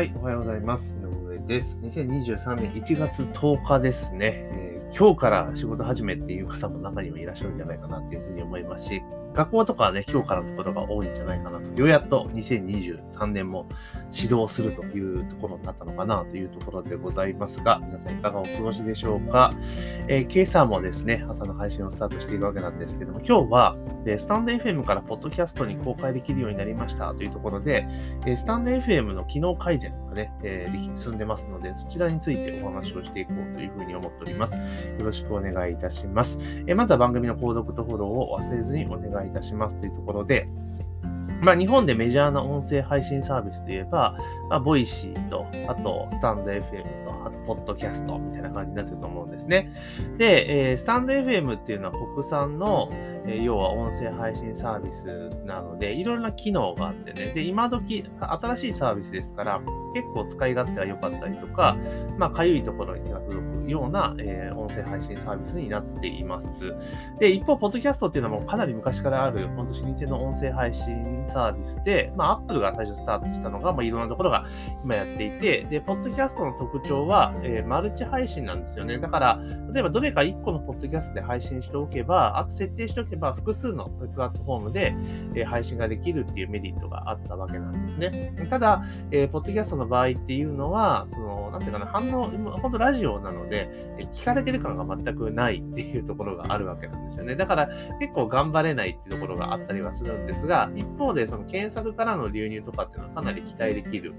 はい、おはようございます。井上です。2023年1月10日ですね。えー今日から仕事始めっていう方も中にはいらっしゃるんじゃないかなっていうふうに思いますし、学校とかはね、今日からのことが多いんじゃないかなと。ようやっと2023年も指導するというところになったのかなというところでございますが、皆さんいかがお過ごしでしょうか？えー今朝もですね、朝の配信をスタートしているわけなんですけども、今日は、えスタンド FM からポッドキャストに公開できるようになりましたというところで、えスタンド FM の機能改善がね、えー進んでますので、そちらについてお話をしていこうというふうに思っております。よろしくお願いいたします。えーまずは番組の購読とフォローを忘れずにお願いいたしますというところで、まあ、日本でメジャーな音声配信サービスといえば、まあ、 Voicy と、あと、 stand.fm と、ポッドキャストみたいな感じになってると思うんですね。で、えースタンド FM っていうのは国産の、えー要は音声配信サービスなので、いろんな機能があってね、で、今時、新しいサービスですから、結構使い勝手が良かったりとか、まあ、かゆいところに手が届くような、えー音声配信サービスになっています。で、一方、ポッドキャストっていうのはもうかなり昔からある、本当老舗の音声配信サービスで、まあ、Apple が最初スタートしたのが、まあ、いろんなところが今やっていて、で、ポッドキャストの特徴は、えーマルチ配信なんですよね。だから、例えばどれか1個のポッドキャストで配信しておけば、あと設定しておけば、複数のプラットフォームで、えー配信ができるっていうメリットがあったわけなんですね。ただ、えーポッドキャストの場合っていうのは、その、なんていうかな、反応、本当ラジオなので、え聞かれてる感が全くないっていうところがあるわけなんですよね。だから、結構頑張れないっていうところがあったりはするんですが、一方でその検索からの流入とかっていうのはかなり期待できる。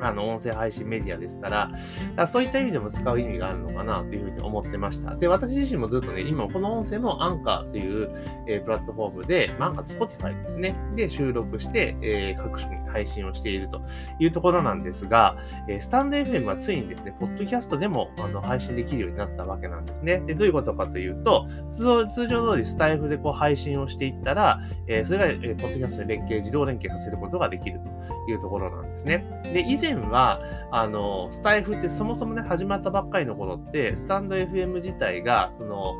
あの、音声配信メディアですから、からそういった意味でも使う意味があるのかなというふうに思ってました。で、私自身もずっとね、今この音声もアンカーっていう、えープラットフォームで、まあ、アンカー Spotify ですね。で、収録して、えー各種に配信をしているというところなんですが、えースタンド FM はついにですね、ポッドキャストでもあの配信できるようになったわけなんですね。で、どういうことかというと、通常通りスタイフでこう配信をしていったら、えーそれが、えーポッドキャストに連携、自動連携させることができるというところなんですね。で、以前は、あの、スタイフってそもそもね、始まったばっかりの頃って、スタンド FM 自体が、その、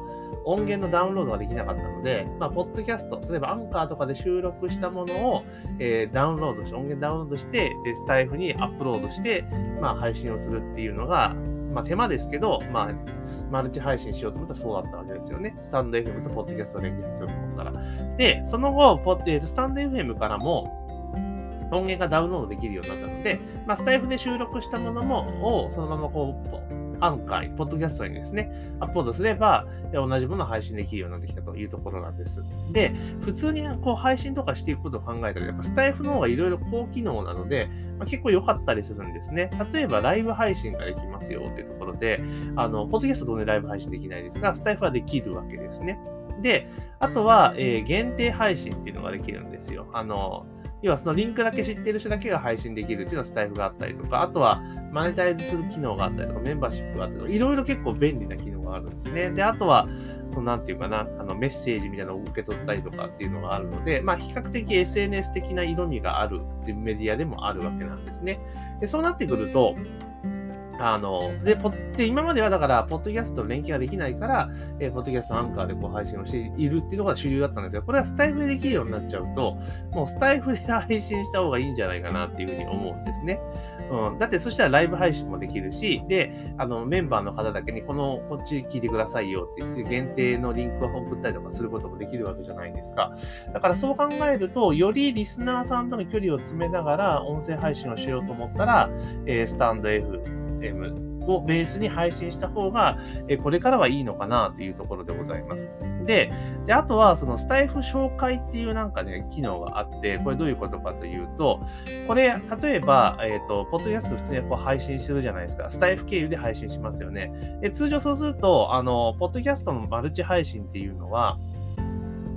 音源のダウンロードができなかったので、まあ、ポッドキャスト、例えばアンカーとかで収録したものを、えーダウンロードして、音源ダウンロードして、で、スタイフにアップロードして、まあ、配信をするっていうのが、まあ、手間ですけど、まあ、マルチ配信しようと思ったらそうだったわけですよね。スタンド FM とポッドキャストを連携すると思ったら。で、その後、ポッえーとスタンド FM からも、音源がダウンロードできるようになったので、まあ、スタイフで収録したものも、をそのままこう、アンカー、ポッドキャストにですね、アップロードすれば、同じものを配信できるようになってきたというところなんです。で、普通にこう配信とかしていくことを考えたら、やっぱスタイフの方がいろいろ高機能なので、まあ、結構良かったりするんですね。例えば、ライブ配信ができますよというところで、あの、ポッドキャスト当然ライブ配信できないですが、スタイフはできるわけですね。で、あとは、えー限定配信っていうのができるんですよ。あの、要はそのリンクだけ知ってる人だけが配信できるっていうのはスタイフがあったりとか、あとはマネタイズする機能があったりとか、メンバーシップがあったりとか、いろいろ結構便利な機能があるんですね。で、あとは、そのなんていうかな、あのメッセージみたいなのを受け取ったりとかっていうのがあるので、まあ比較的 SNS 的な色味があるっていうメディアでもあるわけなんですね。で、そうなってくると、あの、で、ポッで今まではだから、ポッドキャストと連携ができないから、えーポッドキャストアンカーでこう配信をしているっていうのが主流だったんですが、これはスタイフでできるようになっちゃうと、もうスタイフで配信した方がいいんじゃないかなっていうふうに思うんですね。うん、だってそしたらライブ配信もできるし、で、あの、メンバーの方だけに、この、こっち聞いてくださいよって言って、限定のリンクを送ったりとかすることもできるわけじゃないですか。だからそう考えると、よりリスナーさんとの距離を詰めながら、音声配信をしようと思ったら、えースタンド F FM をベースに配信した方が、えこれからはいいのかなというところでございます。で、であとは、そのスタイフ紹介っていうなんかね、機能があって、これどういうことかというと、これ、例えば、えっ、と、ポッドキャスト普通にこう配信するじゃないですか。スタイフ経由で配信しますよね。で通常そうすると、あの、ポッドキャストのマルチ配信っていうのは、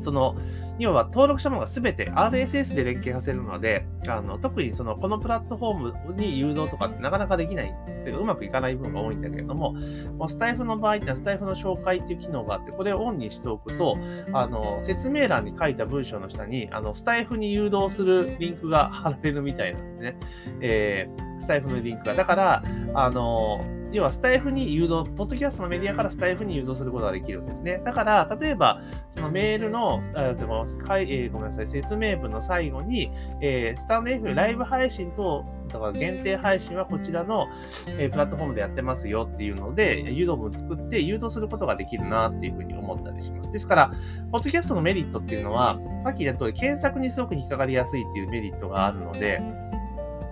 その、要は登録したものが全て RSS で連携させるので、あの特にそのこのプラットフォームに誘導とかってなかなかできないっていうかうまくいかない部分が多いんだけれども、もうスタイフの場合ってのはスタイフの紹介っていう機能があって、これをオンにしておくと、あの説明欄に書いた文章の下にあのスタイフに誘導するリンクが貼られるみたいなんですね。えースタイフのリンクが。だから、あの要はスタイフに誘導、ポッドキャストのメディアからスタイフに誘導することができるんですね。だから、例えば、そのメールの、あごめんなさい、説明文の最後に、えー、スタンド F ライブ配信と、だから限定配信はこちらの、えー、プラットフォームでやってますよっていうので、誘導文作って誘導することができるなっていうふうに思ったりします。ですから、ポッドキャストのメリットっていうのは、さっき言った通り、検索にすごく引っかかりやすいっていうメリットがあるので、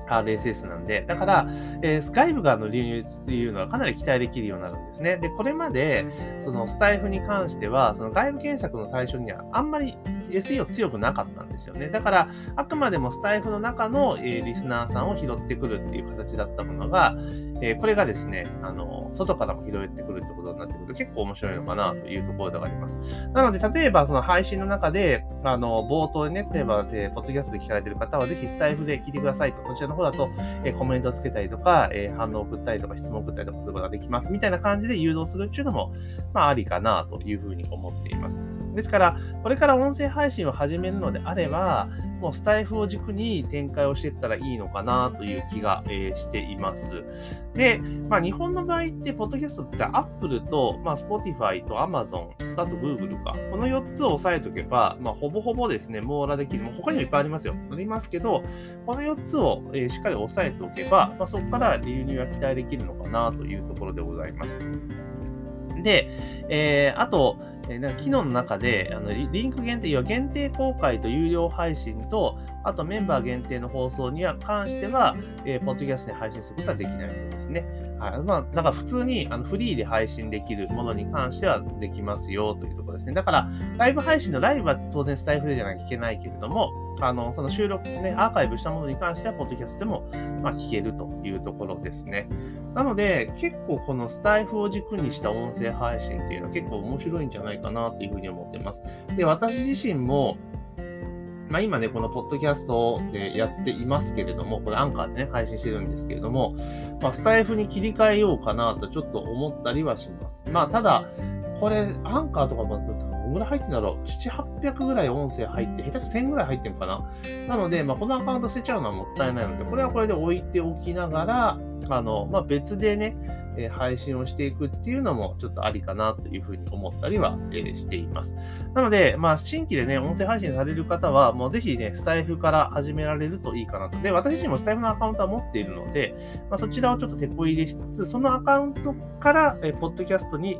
RSS なんで、だから、えー、外部側の流入っていうのはかなり期待できるようになるんですね。で、これまで、そのスタイフに関しては、その外部検索の対象にはあんまり SEO 強くなかったんですよね。だから、あくまでもスタイフの中の、え、リスナーさんを拾ってくるっていう形だったものが、え、これがですね、あの、外からも拾ってくるってことになってくると結構面白いのかなというところではあります。なので、例えばその配信の中で、あの、冒頭でね、例えば、えー、ポッドキャストで聞かれてる方は、ぜひスタイフで聞いてくださいと、こちらの方だと、え、コメントをつけたりとか、え、反応を送ったりとか、質問送ったりとかすることができます、みたいな感じで誘導するっていうのも、まあ、ありかなというふうに思っています。ですから、これから音声配信を始めるのであれば、もうスタイフを軸に展開をしていったらいいのかなという気が、えー、しています。で、まあ、日本の場合って、ポッドキャストって Apple と、まあ、Spotify と Amazon、あと Google か、この4つを押さえておけば、まあ、ほぼほぼですね、網羅できる。もう他にもいっぱいありますよ。ありますけど、この4つを、えー、しっかり押さえておけば、まあ、そこから流入は期待できるのかなというところでございます。で、えー、あと、えー、なんか機能の中で、あのリンク限定、要は限定公開と有料配信と、あとメンバー限定の放送には関しては、えー、ポッドキャストに配信することはできないそうですね。はい。まあ、だから普通にあのフリーで配信できるものに関してはできますよというところですね。だから、ライブ配信のライブは当然スタイフでじゃなきゃいけないけれども、あの、その収録ね、アーカイブしたものに関しては、ポッドキャストでも、まあ、聞けるというところですね。なので、結構このスタイフを軸にした音声配信っていうのは結構面白いんじゃないかなというふうに思ってます。で、私自身も、まあ、今ね、このポッドキャストでやっていますけれども、これアンカーでね、配信してるんですけれども、まあ、スタイフに切り替えようかなとちょっと思ったりはします。まあ、ただ、これ、アンカーとかも、どんぐらい入ってんだろう ?7、800ぐらい音声入って、下手く1000ぐらい入ってんかななので、まあ、このアカウント捨てちゃうのはもったいないので、これはこれで置いておきながら、あの、まあ、別でね、え配信をしていくっていうのもちょっとありかなというふうに思ったりは、えしています。なので、まあ、新規でね、音声配信される方は、もうぜひね、スタイフから始められるといいかなと。で、私自身もスタイフのアカウントは持っているので、まあ、そちらをちょっと手こ入れしつつ、そのアカウントから、えポッドキャストに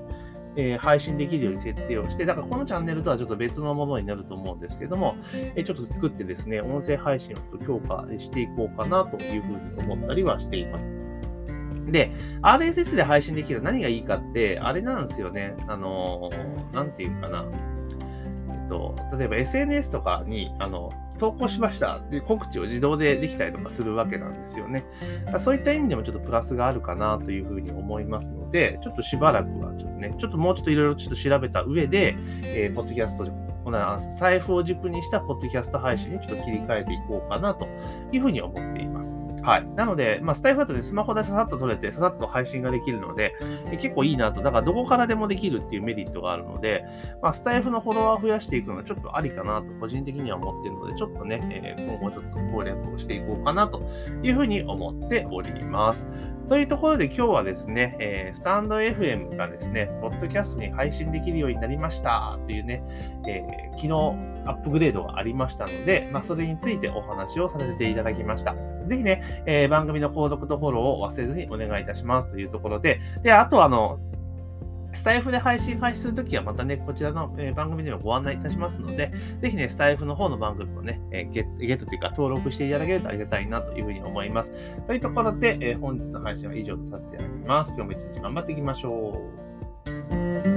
え、配信できるように設定をして、だからこのチャンネルとはちょっと別のものになると思うんですけども、え、ちょっと作ってですね、音声配信を強化していこうかなというふうに思ったりはしています。で、RSS で配信できる何がいいかって、あれなんですよね。あの、なんていうかな。えっと、例えば SNS とかに、あの、投稿しましたで告知を自動でできたりとかするわけなんですよね。そういった意味でもちょっとプラスがあるかなというふうに思いますので、ちょっとしばらくはちょっとね、ちょっともうちょっといろいろちょっと調べた上で、えー、ポッドキャスト、この財布を軸にしたポッドキャスト配信にちょっと切り替えていこうかなというふうに思っています。はい。なので、まあ、スタイフだとね、スマホでささっと撮れて、ささっと配信ができるので、結構いいなと。だから、どこからでもできるっていうメリットがあるので、まあ、スタイフのフォロワーを増やしていくのはちょっとありかなと、個人的には思ってるので、ちょっとね、えー、今後ちょっと攻略をしていこうかなというふうに思っております。というところで今日はですね、えー、スタンド FM がですね、ポッドキャストに配信できるようになりましたというね、えー、昨日アップグレードがありましたので、まあ、それについてお話をさせていただきました。ぜひね、えー、番組の購読とフォローを忘れずにお願いいたしますというところで、で、あとあの、スタイフで配信開始するときはまたね、こちらの、え、番組でもご案内いたしますので、ぜひね、スタイフの方の番組もね、え、ゲットというか登録していただけるとありがたいなというふうに思います。というところで、え、本日の配信は以上とさせていただきます。今日も一日頑張っていきましょう。